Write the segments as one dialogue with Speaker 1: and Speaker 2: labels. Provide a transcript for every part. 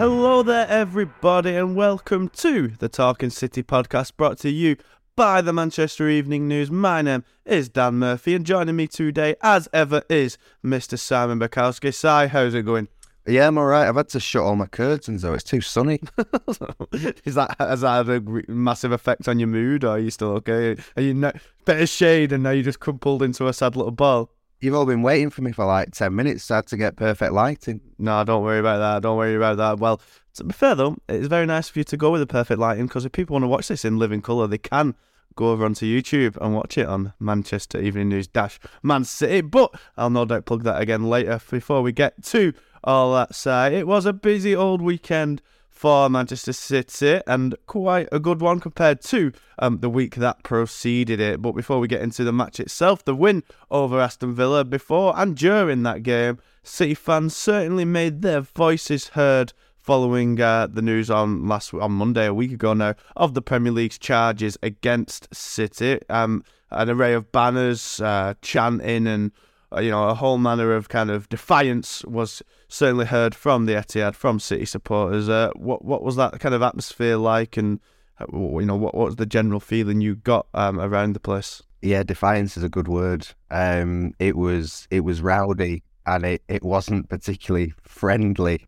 Speaker 1: Hello there, everybody, and welcome to the Talking City podcast brought to you by the Manchester Evening News. My name is Dan Murphy, and joining me today, as ever, is Mr. Simon Bajkowski. Si, how's it going?
Speaker 2: Yeah, I'm all right. I've had to shut all my curtains though. It's too sunny.
Speaker 1: is that has that had a massive effect on your mood, or are you still okay? Are you no, better shade, and now you just crumpled into a sad little ball?
Speaker 2: You've all been waiting for me for like 10 minutes. I had to get perfect lighting.
Speaker 1: No, don't worry about that. Don't worry about that. Well, to be fair though, it's very nice for you to go with the perfect lighting because if people want to watch this in living colour, they can go over onto YouTube and watch it on Manchester Evening News Dash Man City. But I'll no doubt plug that again later before we get to all that side. It was a busy old weekend for Manchester City and quite a good one compared to um, the week that preceded it. But before we get into the match itself, the win over Aston Villa before and during that game, City fans certainly made their voices heard following uh, the news on last on Monday, a week ago now, of the Premier League's charges against City. Um, an array of banners, uh, chanting, and you know, a whole manner of kind of defiance was certainly heard from the Etihad, from City supporters. Uh, what what was that kind of atmosphere like, and uh, you know, what, what was the general feeling you got um, around the place?
Speaker 2: Yeah, defiance is a good word. Um, it was it was rowdy and it, it wasn't particularly friendly.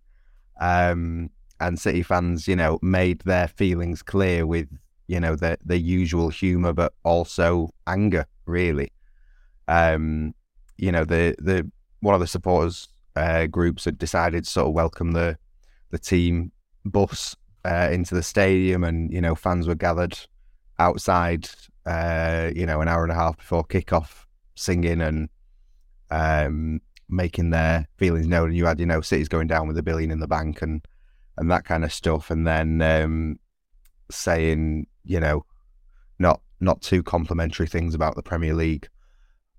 Speaker 2: Um, and City fans, you know, made their feelings clear with you know the the usual humour, but also anger, really. Um, you know, the the one of the supporters uh, groups had decided to sort of welcome the the team bus uh, into the stadium, and you know, fans were gathered outside, uh, you know, an hour and a half before kickoff, singing and um, making their feelings known. And you had, you know, cities going down with a billion in the bank and and that kind of stuff, and then um, saying, you know, not not too complimentary things about the Premier League.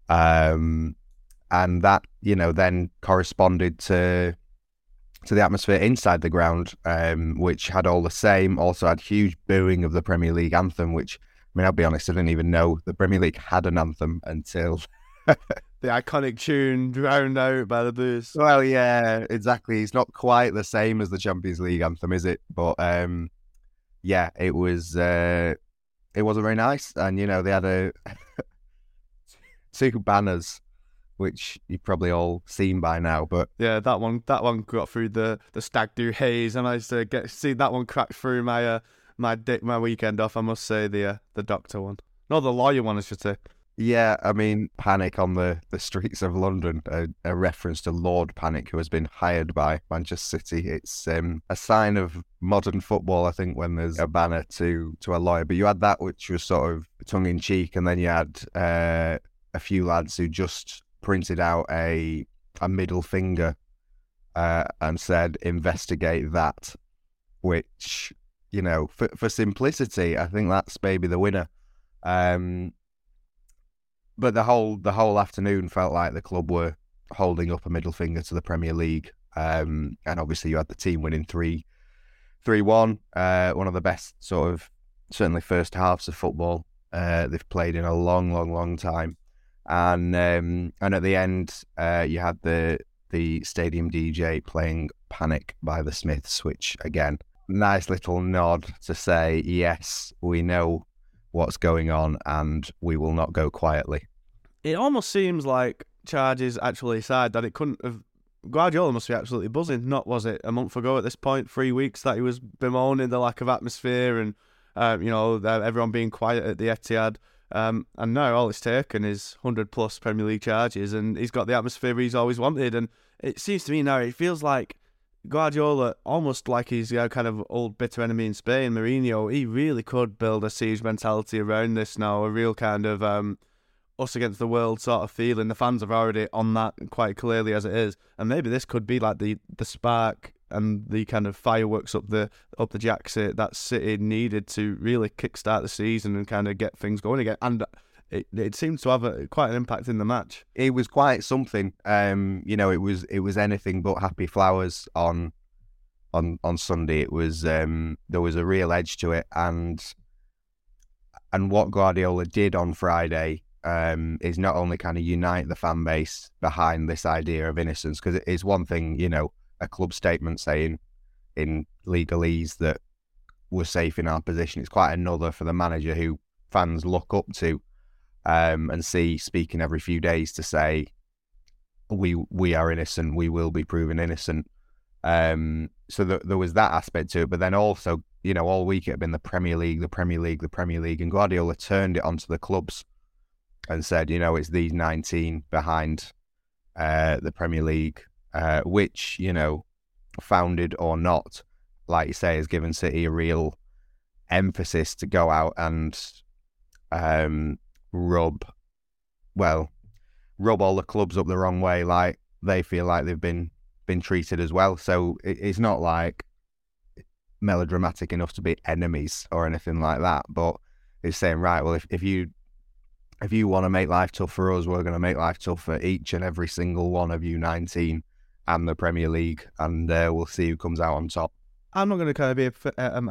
Speaker 2: Um, and that you know then corresponded to to the atmosphere inside the ground, um, which had all the same. Also had huge booing of the Premier League anthem, which I mean, I'll be honest, I didn't even know the Premier League had an anthem until
Speaker 1: the iconic tune drowned out by the boos.
Speaker 2: Well, yeah, exactly. It's not quite the same as the Champions League anthem, is it? But um, yeah, it was. Uh, it wasn't very nice, and you know they had a two banners which you've probably all seen by now. But
Speaker 1: yeah, that one that one got through the the stag do haze, and I used to get see that one crack through my uh, my dick my weekend off. I must say the uh, the doctor one, not the lawyer one, I should say.
Speaker 2: Yeah, I mean, panic on the, the streets of London, a, a reference to Lord Pannick, who has been hired by Manchester City. It's um, a sign of modern football, I think, when there's a banner to, to a lawyer. But you had that, which was sort of tongue in cheek, and then you had uh, a few lads who just printed out a a middle finger uh, and said, "Investigate that," which you know, for for simplicity, I think that's maybe the winner. Um, but the whole the whole afternoon felt like the club were holding up a middle finger to the Premier League, um, and obviously you had the team winning three three one, uh, one of the best sort of certainly first halves of football uh, they've played in a long, long, long time and um, and at the end uh, you had the the stadium DJ playing "Panic" by the Smiths, which again, nice little nod to say yes, we know what's going on, and we will not go quietly.
Speaker 1: It almost seems like charges actually aside that it couldn't have. Guardiola must be absolutely buzzing. Not was it a month ago at this point, three weeks that he was bemoaning the lack of atmosphere and um, you know everyone being quiet at the Etihad. Um, and now all it's taken is 100 plus Premier League charges, and he's got the atmosphere he's always wanted. And it seems to me now, it feels like Guardiola, almost like he's you kind of old bitter enemy in Spain, Mourinho, he really could build a siege mentality around this now, a real kind of um, us against the world sort of feeling. The fans are already on that quite clearly as it is, and maybe this could be like the the spark and the kind of fireworks up the up the jackset that City needed to really kickstart the season and kind of get things going again. And it, it seems to have a, quite an impact in the match.
Speaker 2: It was quite something. Um, you know, it was it was anything but happy flowers on on on Sunday. It was um, there was a real edge to it, and and what Guardiola did on Friday um, is not only kind of unite the fan base behind this idea of innocence, because it is one thing, you know, a club statement saying in legalese that we're safe in our position. It's quite another for the manager who fans look up to um, and see speaking every few days to say we we are innocent, we will be proven innocent. Um, so th- there was that aspect to it, but then also, you know, all week it had been the Premier League, the Premier League, the Premier League, and Guardiola turned it onto the clubs and said, you know, it's these 19 behind uh, the Premier League, uh, which, you know, founded or not, like you say, has given City a real emphasis to go out and um, rub, well, rub all the clubs up the wrong way, like they feel like they've been been treated as well. So it, it's not like melodramatic enough to be enemies or anything like that, but it's saying right, well, if, if you if you want to make life tough for us, we're going to make life tough for each and every single one of you 19 and the Premier League, and uh, we'll see who comes out on top.
Speaker 1: I'm not going to kind of be a, um,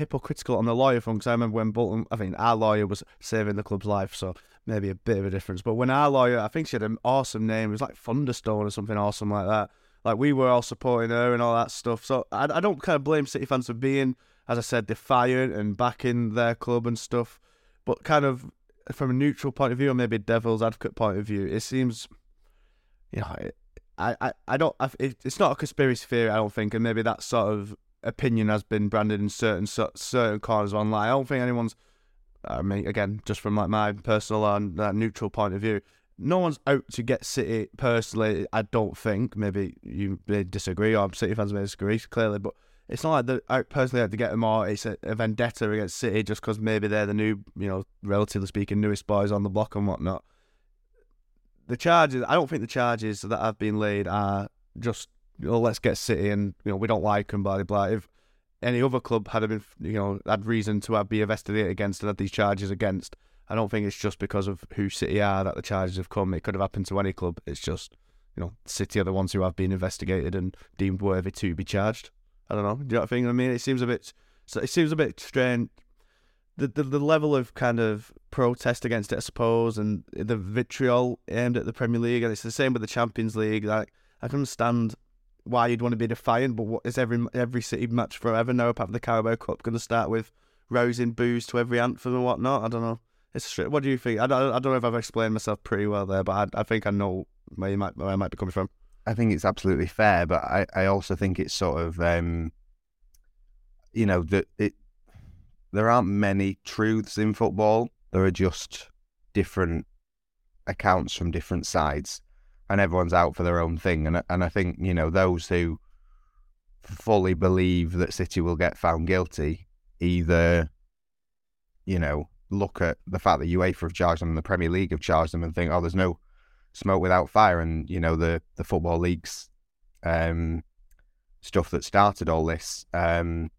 Speaker 1: hypocritical on the lawyer front because I remember when Bolton, I think our lawyer was saving the club's life, so maybe a bit of a difference. But when our lawyer, I think she had an awesome name, it was like Thunderstone or something awesome like that. Like we were all supporting her and all that stuff. So I, I don't kind of blame City fans for being, as I said, defiant and backing their club and stuff. But kind of from a neutral point of view or maybe a devil's advocate point of view, it seems, you know, I, I, I don't, I, it's not a conspiracy theory, I don't think, and maybe that sort of opinion has been branded in certain certain corners online. I don't think anyone's. I mean, again, just from like my personal and uh, neutral point of view, no one's out to get City personally. I don't think. Maybe you may disagree, or City fans may disagree clearly, but it's not like they're out personally out to get them or it's a, a vendetta against City just because maybe they're the new, you know, relatively speaking, newest boys on the block and whatnot. The charges, I don't think the charges that have been laid are just you know, let's get City and you know we don't like them, blah blah blah. If any other club had been you know had reason to have, be investigated against and had these charges against, I don't think it's just because of who City are that the charges have come. It could have happened to any club. It's just you know City are the ones who have been investigated and deemed worthy to be charged. I don't know. Do you know what I mean? I mean, it seems a bit. It seems a bit strange. The, the the level of kind of protest against it, I suppose, and the vitriol aimed at the Premier League, and it's the same with the Champions League. Like I can understand why you'd want to be defiant, but what is every every city match forever now apart from the Carabao Cup going to start with rousing boos to every anthem and whatnot? I don't know. It's what do you think? I don't, I don't know if I've explained myself pretty well there, but I, I think I know where you might where I might be coming from.
Speaker 2: I think it's absolutely fair, but I, I also think it's sort of um, you know that it there aren't many truths in football. There are just different accounts from different sides and everyone's out for their own thing. And and I think you know those who fully believe that City will get found guilty either you know look at the fact that UEFA have charged them and the Premier League have charged them and think oh there's no smoke without fire and you know the the football leagues um, stuff that started all this um,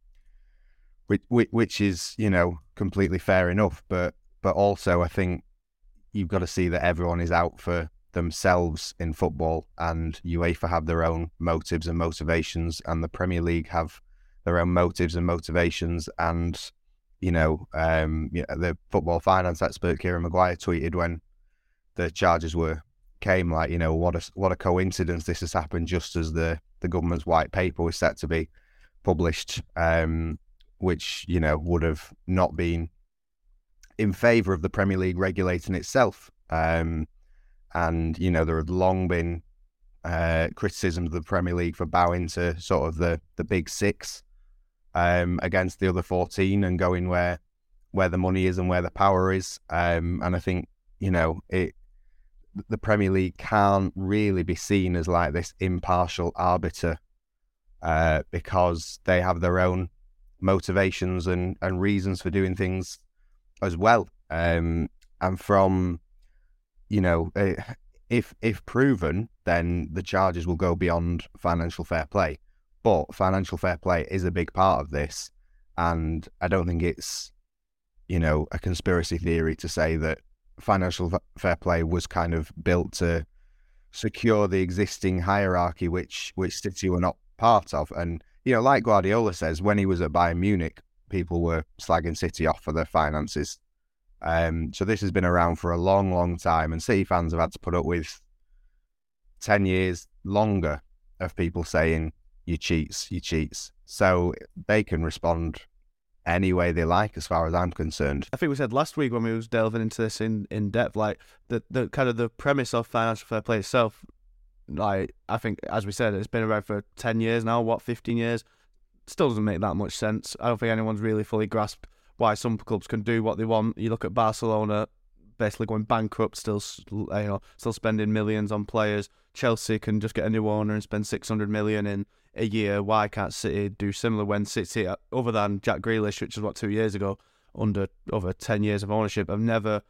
Speaker 2: which, which is you know completely fair enough but but also I think you've got to see that everyone is out for themselves in football, and UEFA have their own motives and motivations, and the Premier League have their own motives and motivations. And you know, um, the football finance expert Kieran Maguire tweeted when the charges were came, like, you know, what a what a coincidence this has happened just as the the government's white paper was set to be published, um, which you know would have not been in favour of the Premier League regulating itself. Um, and you know there have long been uh, criticisms of the Premier League for bowing to sort of the the big six um, against the other fourteen and going where where the money is and where the power is. Um, and I think you know it. The Premier League can't really be seen as like this impartial arbiter uh, because they have their own motivations and, and reasons for doing things as well. Um, and from, you know, uh, if if proven, then the charges will go beyond financial fair play. But financial fair play is a big part of this, and I don't think it's, you know, a conspiracy theory to say that financial fair play was kind of built to secure the existing hierarchy, which which City were not part of. And you know, like Guardiola says, when he was at Bayern Munich, people were slagging City off for their finances. Um, so this has been around for a long, long time, and City fans have had to put up with ten years longer of people saying you cheats, you cheats. So they can respond any way they like, as far as I'm concerned.
Speaker 1: I think we said last week when we was delving into this in, in depth, like the the kind of the premise of financial fair play itself. Like I think, as we said, it's been around for ten years now. What, fifteen years? Still doesn't make that much sense. I don't think anyone's really fully grasped why some clubs can do what they want. You look at Barcelona, basically going bankrupt, still you know, still spending millions on players. Chelsea can just get a new owner and spend six hundred million in a year. Why can't City do similar when City, uh, other than Jack Grealish, which was what two years ago, under over ten years of ownership, have never.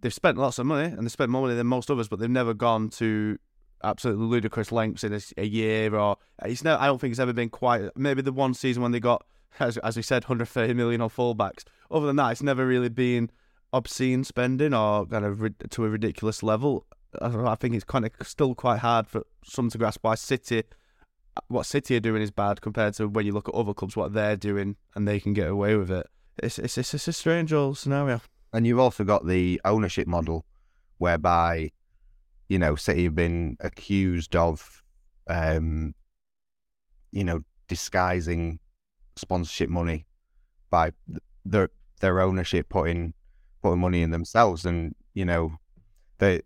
Speaker 1: They've spent lots of money and they spent more money than most others, but they've never gone to absolutely ludicrous lengths in a, a year or it's never. I don't think it's ever been quite. Maybe the one season when they got, as as we said, 130 million on fullbacks. Other than that, it's never really been obscene spending or kind of to a ridiculous level. I think it's kind of still quite hard for some to grasp why City what City are doing is bad compared to when you look at other clubs, what they're doing, and they can get away with it. It's it's it's, it's a strange old scenario.
Speaker 2: And you've also got the ownership model, whereby, you know, City have been accused of, um, you know, disguising sponsorship money by their their ownership putting putting money in themselves, and you know, they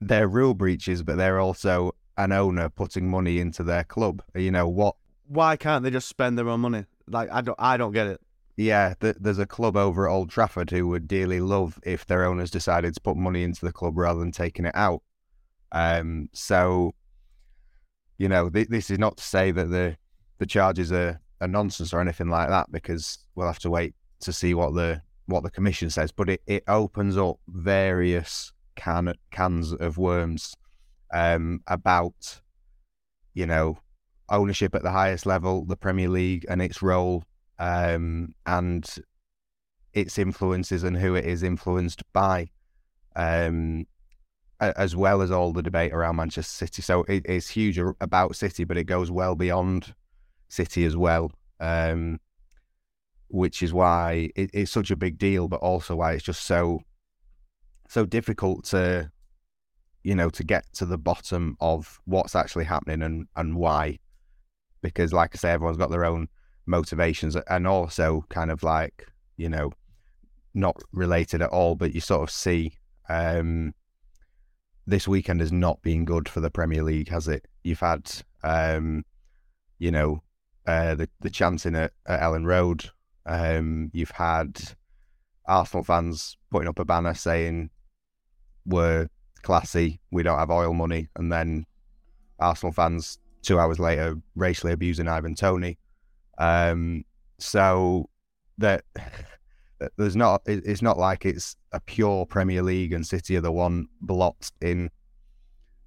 Speaker 2: they're rule breaches, but they're also an owner putting money into their club. You know what?
Speaker 1: Why can't they just spend their own money? Like I don't, I don't get it.
Speaker 2: Yeah, th- there's a club over at Old Trafford who would dearly love if their owners decided to put money into the club rather than taking it out. Um, so, you know, th- this is not to say that the the charges are, are nonsense or anything like that, because we'll have to wait to see what the what the commission says. But it, it opens up various can cans of worms um, about, you know, ownership at the highest level, the Premier League and its role, um, and its influences and who it is influenced by, um, as well as all the debate around Manchester City. So it, it's huge about City, but it goes well beyond City as well. Um, which is why it, it's such a big deal, but also why it's just so so difficult to you know, to get to the bottom of what's actually happening and, and why. Because, like I say, everyone's got their own motivations and also kind of like, you know, not related at all, but you sort of see um, this weekend has not been good for the Premier League, has it? You've had, um, you know, uh, the the chanting at, at Elland Road. Um, you've had Arsenal fans putting up a banner saying we're classy, we don't have oil money, and then Arsenal fans two hours later racially abusing Ivan Toney. Um, so that there's not it's not like it's a pure Premier League and City are the one blocked in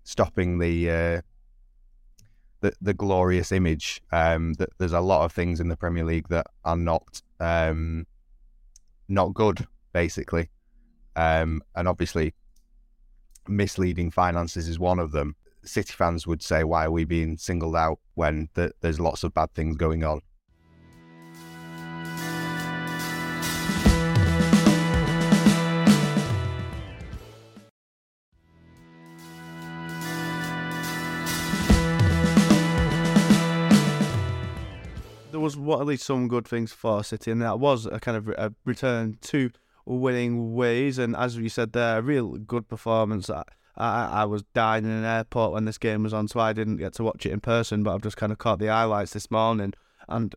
Speaker 2: stopping the uh, the, the glorious image. Um, that there's a lot of things in the Premier League that are not um, not good, basically. Um, and obviously, misleading finances is one of them. City fans would say, why are we being singled out when th- there's lots of bad things going on?
Speaker 1: Was what at least some good things for City, and that was a kind of a return to winning ways. And as you said there, a real good performance. I, I, I was dying in an airport when this game was on, so I didn't get to watch it in person, but I've just kind of caught the highlights this morning. And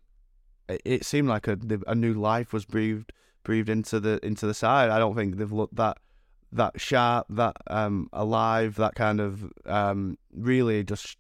Speaker 1: it, it seemed like a, a new life was breathed breathed into the into the side. I don't think they've looked that that sharp, that um, alive, that kind of um, really just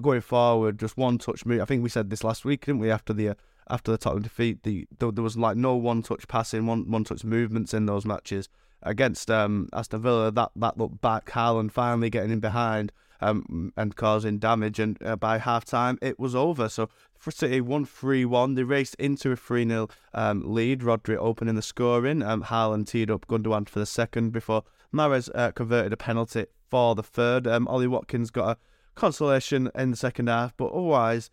Speaker 1: going forward, just one touch move. I think we said this last week, didn't we? After the uh, after the Tottenham defeat, the, the there was like no one touch passing, one one touch movements in those matches against um, Aston Villa. That that looked back. Haaland finally getting in behind um, and causing damage, and uh, by half time it was over. So for City, one three one. They raced into a three 0 um, lead. Rodri opening the scoring. Um, Haaland teed up Gundogan for the second before Mahrez uh, converted a penalty for the third. Um, Ollie Watkins got a consolation in the second half, but otherwise,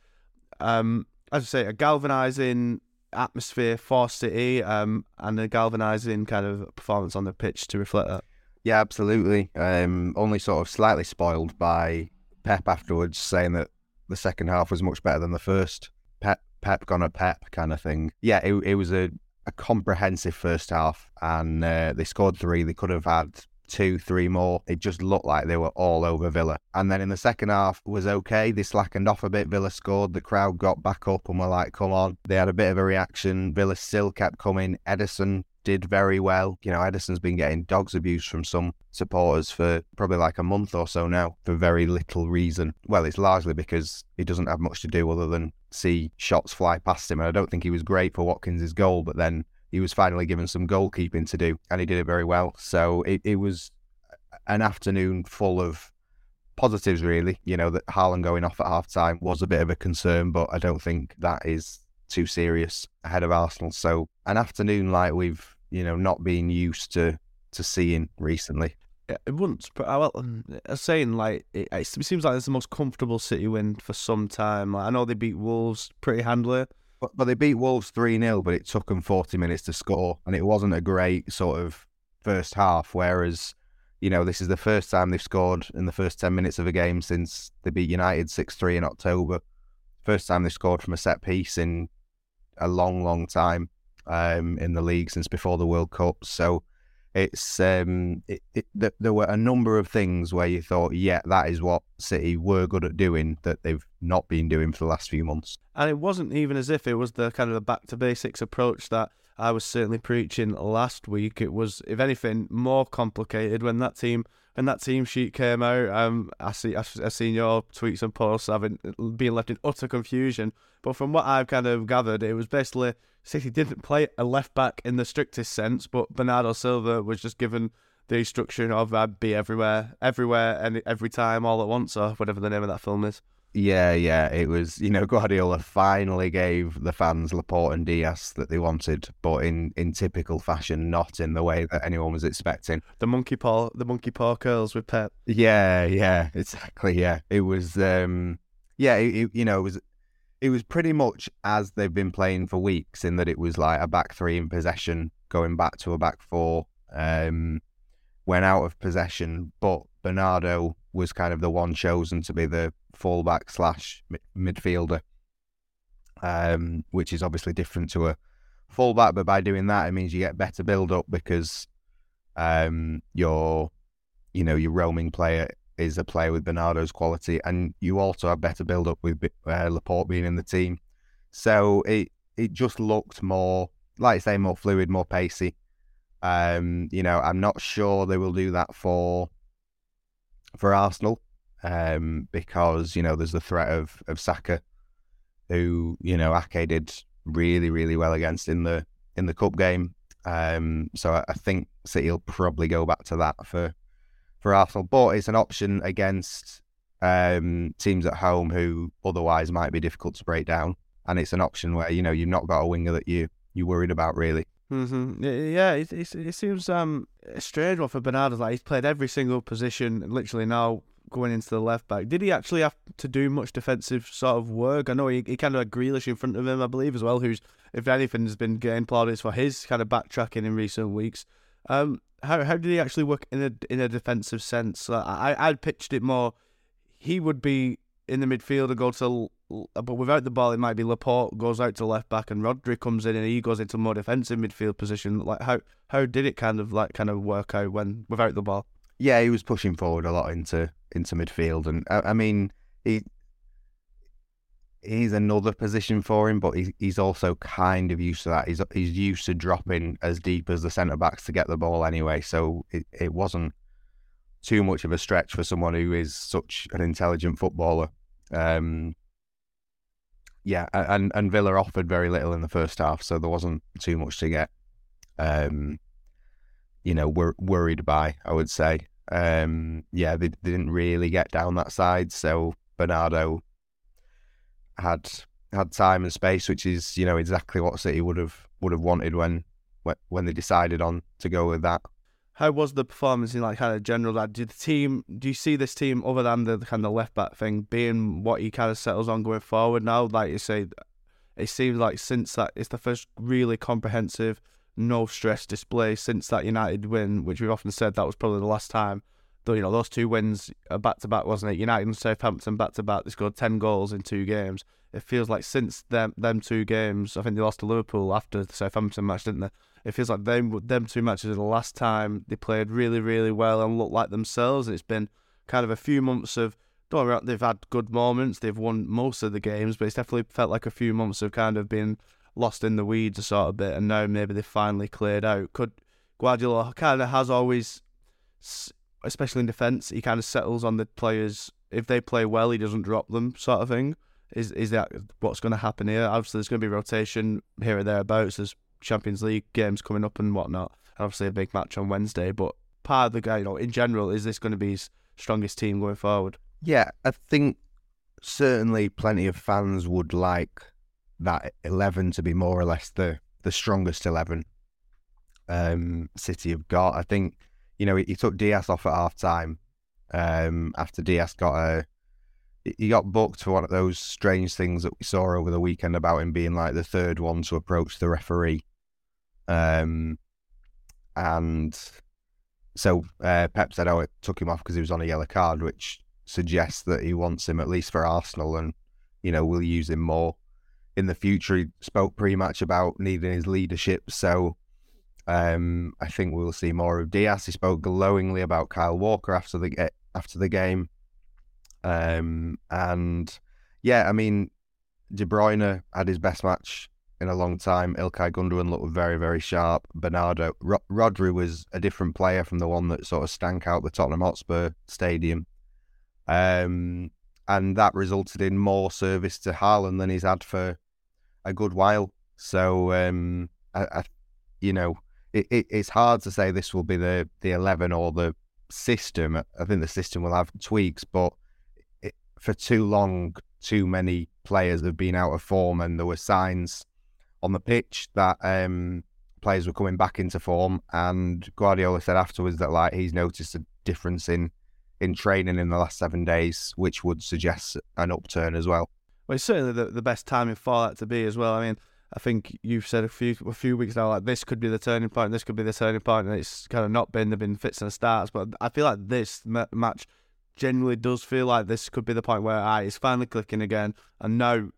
Speaker 1: um, as I say, a galvanising atmosphere for City um, and a galvanising kind of performance on the pitch to reflect that.
Speaker 2: Yeah, absolutely. Um, only sort of slightly spoiled by Pep afterwards, saying that the second half was much better than the first. Pep, Pep gonna Pep kind of thing. Yeah, it, it was a, a comprehensive first half, and uh, they scored three. They could have had two, three more. It just looked like they were all over Villa. And then in the second half was okay. They slackened off a bit. Villa scored. The crowd got back up and were like, come on. They had a bit of a reaction. Villa still kept coming. Ederson did very well. You know, Ederson's been getting dogs abuse from some supporters for probably like a month or so now for very little reason. Well, it's largely because he doesn't have much to do other than see shots fly past him. And I don't think he was great for Watkins' goal, but then he was finally given some goalkeeping to do, and he did it very well. So it, it was an afternoon full of positives, really. You know, that Haaland going off at half time was a bit of a concern, but I don't think that is too serious ahead of Arsenal. So an afternoon like we've, you know, not been used to to seeing recently.
Speaker 1: It wouldn't. But I, well, um, I was saying like it, it seems like it's the most comfortable City win for some time. Like, I know they beat Wolves pretty handily,
Speaker 2: but, but they beat Wolves 3 0, but it took them 40 minutes to score. And it wasn't a great sort of first half. Whereas, you know, this is the first time they've scored in the first 10 minutes of a game since they beat United 6 3 in October. First time they scored from a set piece in a long, long time um, in the league since before the World Cup. So it's um, it, it, there were a number of things where you thought, yeah, that is what City were good at doing that they've not been doing for the last few months.
Speaker 1: And it wasn't even as if it was the kind of the back to basics approach that I was certainly preaching last week. It was, if anything, more complicated when that team when that team sheet came out. Um, I see, I, I seen your tweets and posts having being left in utter confusion. But from what I've kind of gathered, it was basically City didn't play a left back in the strictest sense, but Bernardo Silva was just given the instruction of uh, be everywhere, everywhere, and every time, all at once, or whatever the name of that film is.
Speaker 2: Yeah, yeah, it was. You know, Guardiola finally gave the fans Laporte and Dias that they wanted, but in in typical fashion, not in the way that anyone was expecting.
Speaker 1: The monkey paw, the monkey paw curls with Pep.
Speaker 2: Yeah, yeah, exactly. Yeah, it was. um Yeah, it, it, you know, it was it was pretty much as they've been playing for weeks in that it was like a back three in possession going back to a back four um, when out of possession but Bernardo was kind of the one chosen to be the fullback slash midfielder um, which is obviously different to a fullback but by doing that it means you get better build up because um, your you know your roaming player is a player with Bernardo's quality, and you also have better build up with uh, Laporte being in the team. So it it just looked more, like I say, more fluid, more pacey. Um, you know, I'm not sure they will do that for for Arsenal, um, because you know there's the threat of of Saka, who you know Ake did really really well against in the in the cup game. Um, so I, I think City will probably go back to that for for Arsenal, but it's an option against um, teams at home who otherwise might be difficult to break down, and it's an option where you know you've not got a winger that you you worried about really.
Speaker 1: Mm-hmm. Yeah, it, it, it seems um, a strange one for Bernardo. Like he's played every single position, literally now going into the left back. Did he actually have to do much defensive sort of work? I know he, he kind of had Grealish in front of him, I believe, as well, who's, if anything, has been getting plaudits for his kind of backtracking in recent weeks. Um, how how did he actually work in a in a defensive sense? I I pitched it more. He would be in the midfield and go to, but without the ball, it might be Laporte goes out to left back and Rodri comes in and he goes into more defensive midfield position. Like how how did it kind of like kind of work out when without the ball?
Speaker 2: Yeah, he was pushing forward a lot into into midfield, and I, I mean he he's another position for him, but he's he's also kind of used to that. He's he's used to dropping as deep as the centre backs to get the ball anyway. So it, it wasn't too much of a stretch for someone who is such an intelligent footballer Um, yeah, and and Villa offered very little in the first half, so there wasn't too much to get, um, you know, wor- worried by. I would say, um, yeah, they, they didn't really get down that side, so Bernardo had had time and space, which is you know exactly what City would have would have wanted when when they decided on to go with that.
Speaker 1: How was the performance in like kind of general? Like, did the team? Do you see this team other than the kind of left back thing being what he kind of settles on going forward now? Like you say, it seems like since that it's the first really comprehensive, no stress display since that United win, which we've often said that was probably the last time. Though you know those two wins are back to back, wasn't it? United and Southampton back to back. They scored ten goals in two games. It feels like since them them two games, I think they lost to Liverpool after the Southampton match, didn't they? it feels like them them two matches are the last time they played really really well and looked like themselves. It's been kind of a few months of don't they've had good moments. They've won most of the games, but it's definitely felt like a few months of kind of being lost in the weeds a sort of bit. And now maybe they've finally cleared out. Could Guardiola kind of has always, especially in defence, he kind of settles on the players. If they play well, he doesn't drop them, sort of thing. Is is that what's going to happen here? Obviously, there's going to be rotation here or thereabouts. There's Champions League games coming up and whatnot. And obviously a big match on Wednesday. But part of the guy, you know, in general, is this going to be his strongest team going forward?
Speaker 2: Yeah, I think certainly plenty of fans would like that eleven to be more or less the the strongest eleven um, City have got. I think you know he, he took Dias off at half time um, after Dias got a he got booked for one of those strange things that we saw over the weekend about him being like the third one to approach the referee. Um, and so uh, Pep said, "Oh, it took him off because he was on a yellow card," which suggests that he wants him at least for Arsenal, and you know we'll use him more in the future. He spoke pretty much about needing his leadership, so um, I think we'll see more of Dias. He spoke glowingly about Kyle Walker after the after the game. Um, and yeah, I mean, De Bruyne had his best match in a long time. Ilkay Gundogan looked very, very sharp. Bernardo Ro- Rodri was a different player from the one that sort of stank out the Tottenham Hotspur Stadium, um, and that resulted in more service to Haaland than he's had for a good while. So, um, I, I, you know, it, it, it's hard to say this will be the the eleven or the system. I think the system will have tweaks, but for too long, too many players have been out of form, and there were signs on the pitch that um, players were coming back into form. And Guardiola said afterwards that like he's noticed a difference in in training in the last seven days, which would suggest an upturn as well.
Speaker 1: Well, it's certainly the, the best timing for that to be as well. I mean, I think you've said a few a few weeks now like this could be the turning point, this could be the turning point, and it's kind of not been. There've been fits and starts, but I feel like this match generally does feel like this could be the point where I is finally clicking again. And now,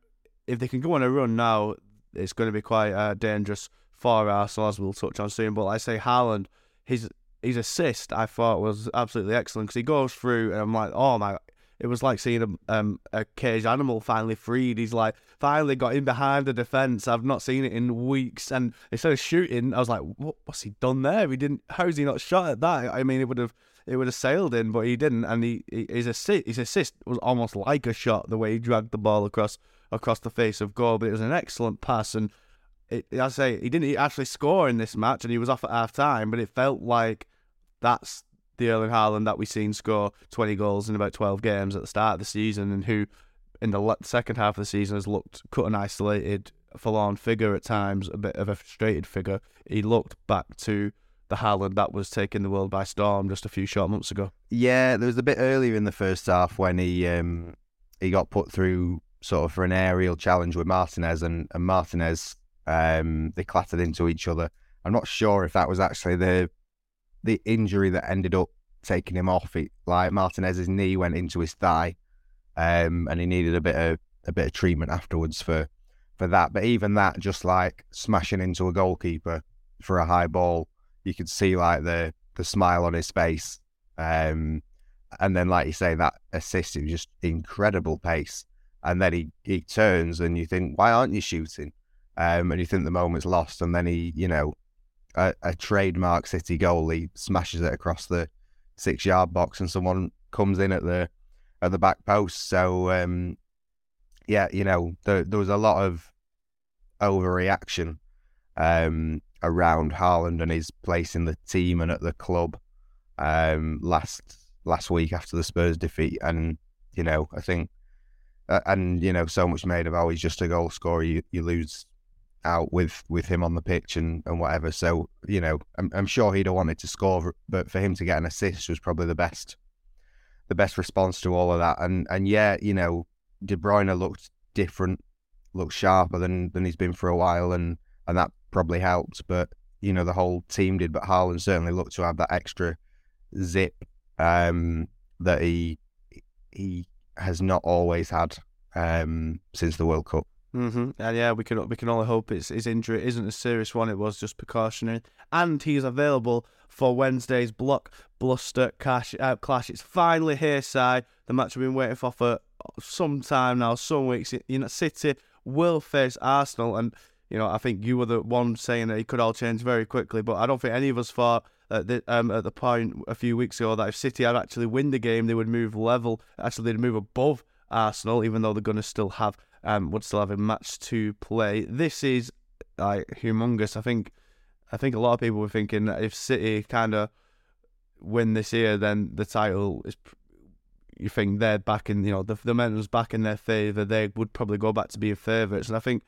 Speaker 1: if they can go on a run now, it's going to be quite uh, dangerous for Arsenal, as we'll touch on soon. But I say Haaland, his his assist I thought was absolutely excellent because he goes through and I'm like, oh my. It was like seeing a, um, a caged animal finally freed. He's like finally got in behind the defense. I've not seen it in weeks. And instead of shooting, I was like, what, what's he done there? He didn't. How's he not shot at that? I mean, it would have it would have sailed in, but he didn't. And he, he his assist his assist was almost like a shot the way he dragged the ball across across the face of goal. But it was an excellent pass, and it, I say he didn't actually score in this match, and he was off at half time. But it felt like that's the Erling Haaland that we've seen score 20 goals in about 12 games at the start of the season, and who in the second half of the season has looked cut and isolated, forlorn figure at times, a bit of a frustrated figure. He looked back to the Haaland that was taking the world by storm just a few short months ago.
Speaker 2: Yeah, there was a bit earlier in the first half when he um, he got put through sort of for an aerial challenge with Martinez, and, and Martinez um, they clattered into each other. I'm not sure if that was actually the the injury that ended up taking him off. It, like Martinez's knee went into his thigh, um, and he needed a bit of a bit of treatment afterwards for for that. But even that, just like smashing into a goalkeeper for a high ball, you could see like the the smile on his face. Um, and then, like you say, that assist is just incredible pace. And then he, he turns, and you think, why aren't you shooting? Um, and you think the moment's lost. And then he, you know, a, a trademark City goal, he smashes it across the six yard box, and someone comes in at the at the back post. So um, yeah, you know, there, there was a lot of overreaction um, around Haaland and his place in the team and at the club um, last last week after the Spurs defeat, and you know, I think, uh, and you know, so much made of how he's just a goal scorer. You, you lose out with with him on the pitch and, and whatever. So you know, I'm, I'm sure he'd have wanted to score, but for him to get an assist was probably the best the best response to all of that. And and yeah, you know, De Bruyne looked different, looked sharper than than he's been for a while, and and that probably helped. But you know, the whole team did. But Haaland certainly looked to have that extra zip um, that he he has not always had um, since the World Cup.
Speaker 1: Mm-hmm. And yeah, we can we can only hope it's his injury isn't a serious one. It was just precautionary, and he's available for Wednesday's blockbuster cash uh, clash. It's finally here, Si. The match we've been waiting for for some time now, some weeks. You know, City will face Arsenal, and you know I think you were the one saying that it could all change very quickly, but I don't think any of us thought at the, um, at the point a few weeks ago that if City had actually win the game, they would move level. Actually, they'd move above Arsenal, even though they're going to still have um, would still have a match to play. This is like humongous. I think I think a lot of people were thinking that if City kind of win this year, then the title is. You think they're back in, you know, the the momentum's back in their favour. They would probably go back to being favourites, and I think,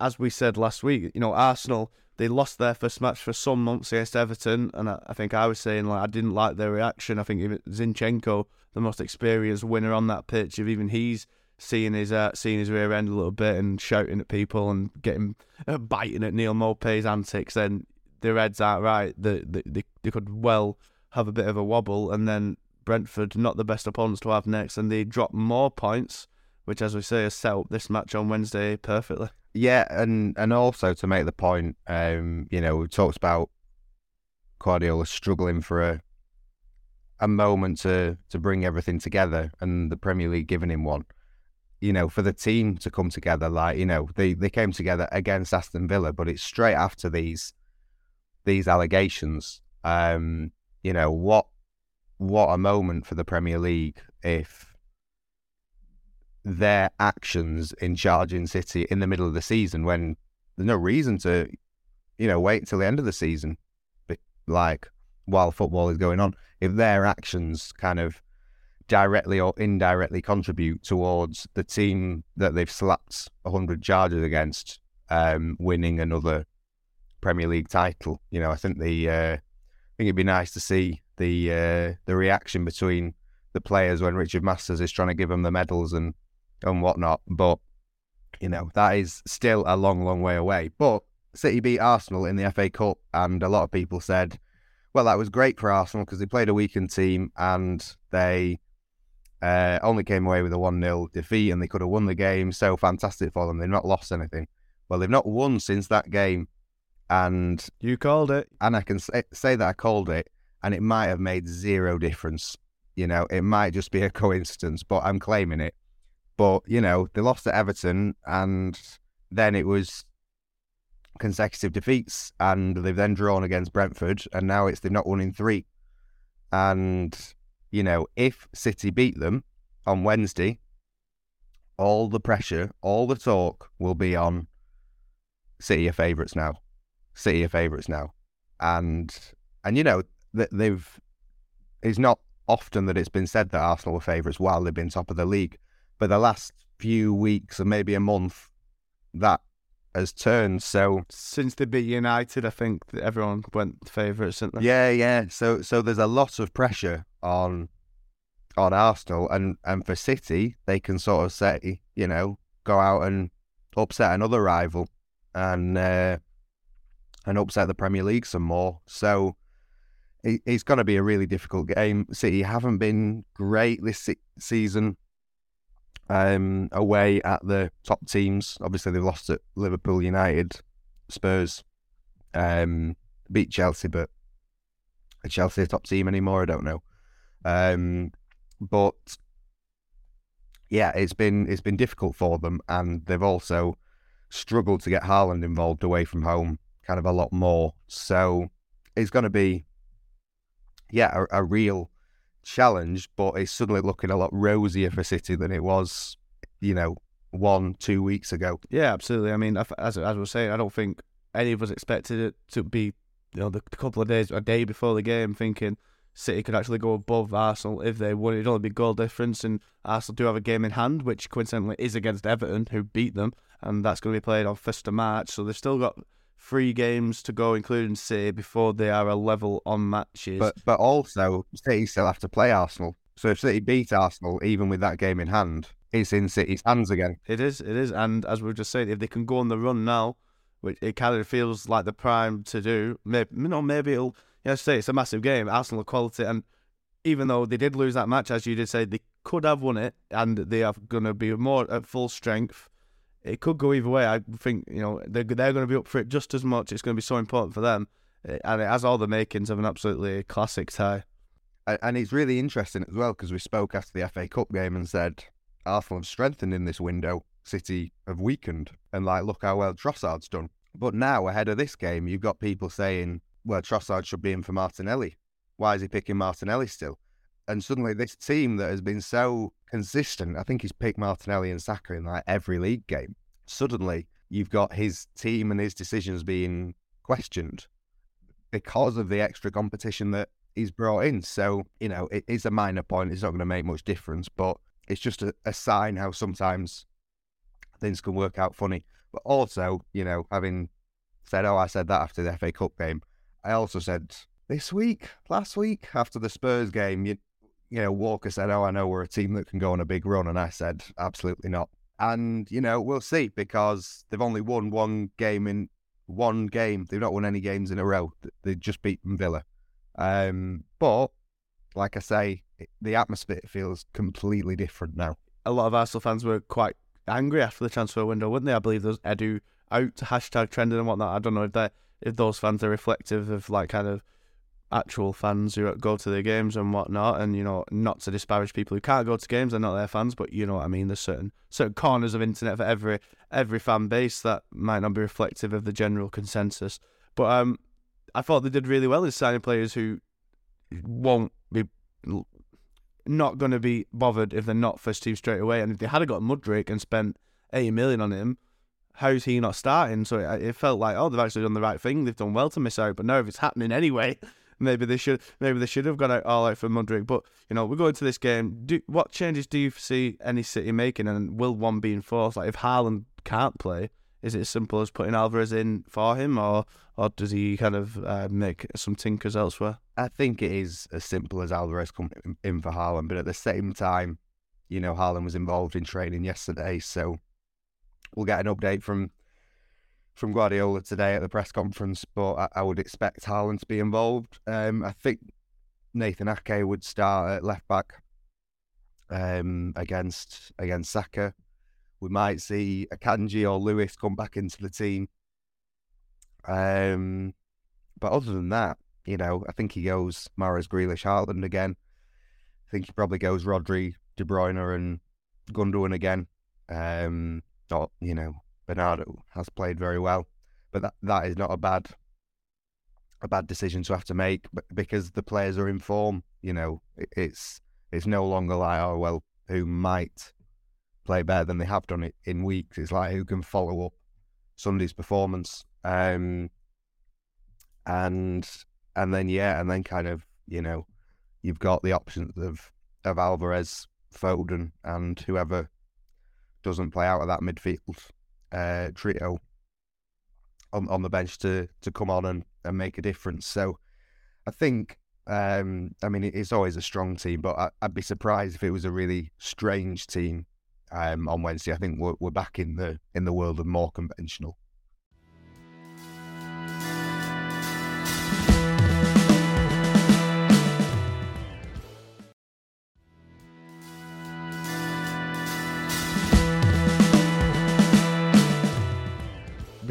Speaker 1: as we said last week, you know, Arsenal they lost their first match for some months against Everton, and I, I think I was saying like I didn't like their reaction. I think even Zinchenko, the most experienced winner on that pitch, if even he's seeing his uh, seeing his rear end a little bit and shouting at people and getting uh, biting at Neal Maupay's antics, then the Reds aren't right. They, they they could well have a bit of a wobble, and then Brentford not the best opponents to have next, and they drop more points, which, as we say, has set up this match on Wednesday perfectly.
Speaker 2: Yeah, and and also to make the point, um, you know, we talked about Guardiola struggling for a a moment to to bring everything together, and the Premier League giving him one. You know, for the team to come together, like you know, they they came together against Aston Villa, but it's straight after these these allegations. Um, you know what what a moment for the Premier League if their actions in charging City in the middle of the season when there's no reason to, you know, wait till the end of the season, like while football is going on. If their actions kind of directly or indirectly contribute towards the team that they've slapped 100 charges against um, winning another Premier League title, you know, I think the uh, I think it'd be nice to see the uh, the reaction between the players when Richard Masters is trying to give them the medals and and whatnot. But, you know, that is still a long, long way away. But City beat Arsenal in the FA Cup, and a lot of people said, well, that was great for Arsenal because they played a weakened team and they uh, only came away with a 1 0 defeat and they could have won the game. So fantastic for them. They've not lost anything. Well, they've not won since that game. And
Speaker 1: you called it.
Speaker 2: And I can say, say that I called it, and it might have made zero difference. You know, it might just be a coincidence, but I'm claiming it. But, you know, they lost to Everton and then it was consecutive defeats and they've then drawn against Brentford and now it's they've not won in three. And, you know, if City beat them on Wednesday, all the pressure, all the talk will be on City are favourites now. City are favourites now. And and you know, they've it's not often that it's been said that Arsenal are favourites while they've been top of the league. But the last few weeks or maybe a month, that has turned. So
Speaker 1: since they beat United, I think everyone went favourites, didn't they?
Speaker 2: Yeah, yeah. So so there's a lot of pressure on on Arsenal, and and for City, they can sort of say, you know, go out and upset another rival, and uh, and upset the Premier League some more. So it, it's going to be a really difficult game. City haven't been great this season um, away at the top teams. Obviously, they've lost at Liverpool, United, Spurs, um, beat Chelsea, but Chelsea a top team anymore? I don't know. Um, but yeah, it's been it's been difficult for them, and they've also struggled to get Haaland involved away from home, kind of a lot more. So it's going to be, yeah, a, a real challenge, but it's suddenly looking a lot rosier for City than it was, you know, one, two weeks ago.
Speaker 1: Yeah, absolutely. I mean, as as I was saying, I don't think any of us expected it to be, you know, the couple of days, a day before the game, thinking City could actually go above Arsenal if they won. It'd only be goal difference, and Arsenal do have a game in hand, which coincidentally is against Everton, who beat them, and that's going to be played on first of March. So they've still got three games to go, including City, before they are a level on matches.
Speaker 2: But but also City still have to play Arsenal. So if City beat Arsenal, even with that game in hand, it's in City's hands again.
Speaker 1: It is, it is, and as we were just saying, if they can go on the run now, which it kind of feels like the prime to do, maybe you know, maybe it'll. You know, say it's a massive game. Arsenal quality, and even though they did lose that match, as you did say, they could have won it, and they are going to be more at full strength. It could go either way. I think you know they're they're going to be up for it just as much. It's going to be so important for them, eh, and it has all the makings of an absolutely classic tie.
Speaker 2: And it's really interesting as well because we spoke after the FA Cup game and said Arsenal have strengthened in this window, City have weakened, and like look how well Trossard's done. But now ahead of this game, you've got people saying well, Trossard should be in for Martinelli. Why is he picking Martinelli still? And suddenly, this team that has been so consistent, I think he's picked Martinelli and Saka in like every league game. Suddenly, you've got his team and his decisions being questioned because of the extra competition that he's brought in. So, you know, it is a minor point. It's not going to make much difference, but it's just a, a sign how sometimes things can work out funny. But also, you know, having said, oh, I said that after the FA Cup game, I also said this week, last week, after the Spurs game, you, you know, Walker said, "Oh, I know we're a team that can go on a big run," and I said, "Absolutely not." And you know, we'll see because they've only won one game in one game. They've not won any games in a row. They just beaten Villa. Um, but like I say, the atmosphere feels completely different now.
Speaker 1: A lot of Arsenal fans were quite angry after the transfer window, weren't they? I believe there's Edu out hashtag trending and whatnot. I don't know if they if those fans are reflective of like kind of actual fans who go to the games and whatnot, and you know, not to disparage people who can't go to games, they're not their fans, but you know what I mean. There's certain certain corners of internet for every every fan base that might not be reflective of the general consensus. But um, I thought they did really well in signing players who won't be not going to be bothered if they're not first team straight away. And if they had got Mudryk and spent eighty million on him, how's he not starting? So it, it, felt like, oh, they've actually done the right thing. They've done well to miss out. But now if it's happening anyway, maybe they should maybe they should have gone out all out for Mudryk. But you know, we go into this game. Do what changes do you see any City making, and will one be enforced? Like if Haaland can't play, is it as simple as putting Alvarez in for him, or or does he kind of uh, make some tinkers elsewhere?
Speaker 2: I think it is as simple as Alvarez coming in for Haaland, but at the same time, you know, Haaland was involved in training yesterday, so we'll get an update from from Guardiola today at the press conference, but I, I would expect Haaland to be involved. Um, I think Nathan Ake would start at left back um, against against Saka. We might see Akanji or Lewis come back into the team. Um, but other than that, you know, I think he goes Mahrez, Grealish, Haaland again. I think he probably goes Rodri, De Bruyne, and Gundogan again. Um, not you know Bernardo has played very well, but that that is not a bad a bad decision to have to make because the players are in form. You know, it's it's no longer like oh well, who might play better than they have done it in weeks. It's like who can follow up Sunday's performance, um, and and then yeah, and then kind of you know you've got the options of of Alvarez, Foden, and whoever doesn't play out of that midfield uh, trio on on the bench to to come on and, and make a difference. So I think um, I mean it's always a strong team, but I, would be surprised if it was a really strange team um, on Wednesday. I think we're, we're back in the in the world of more conventional.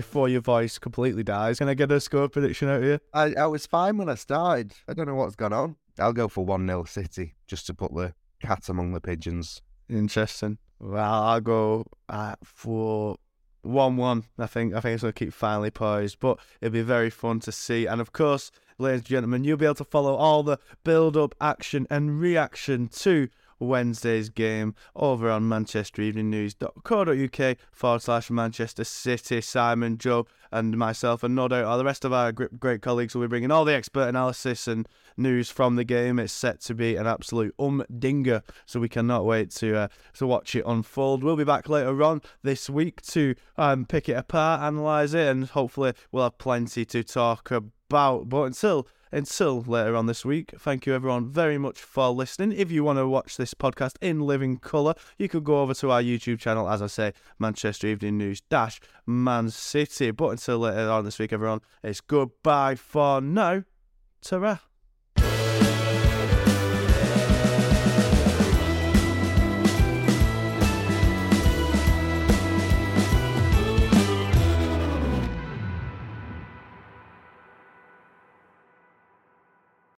Speaker 1: Before your voice completely dies. Can I get a score prediction out here?
Speaker 2: I, I was fine when I started. I don't know what's gone on. I'll go for 1 0 City just to put the cat among the pigeons.
Speaker 1: Interesting. Well, I'll go uh, for one one. I think I think it's gonna keep finally poised, but it'll be very fun to see. And of course, ladies and gentlemen, you'll be able to follow all the build up, action, and reaction to Wednesday's game over on Manchester Evening News.co.uk forward slash Manchester City. Simon, Joe, and myself, and no doubt all the rest of our great colleagues will be bringing all the expert analysis and news from the game. It's set to be an absolute umdinger, so we cannot wait to uh, to watch it unfold. We'll be back later on this week to um, pick it apart, analyse it, and hopefully we'll have plenty to talk about. But until until later on this week, thank you everyone very much for listening. If you want to watch this podcast in living colour, you could go over to our YouTube channel, as I say, Manchester Evening News Dash Man City. But until later on this week, everyone, it's goodbye for now. Ta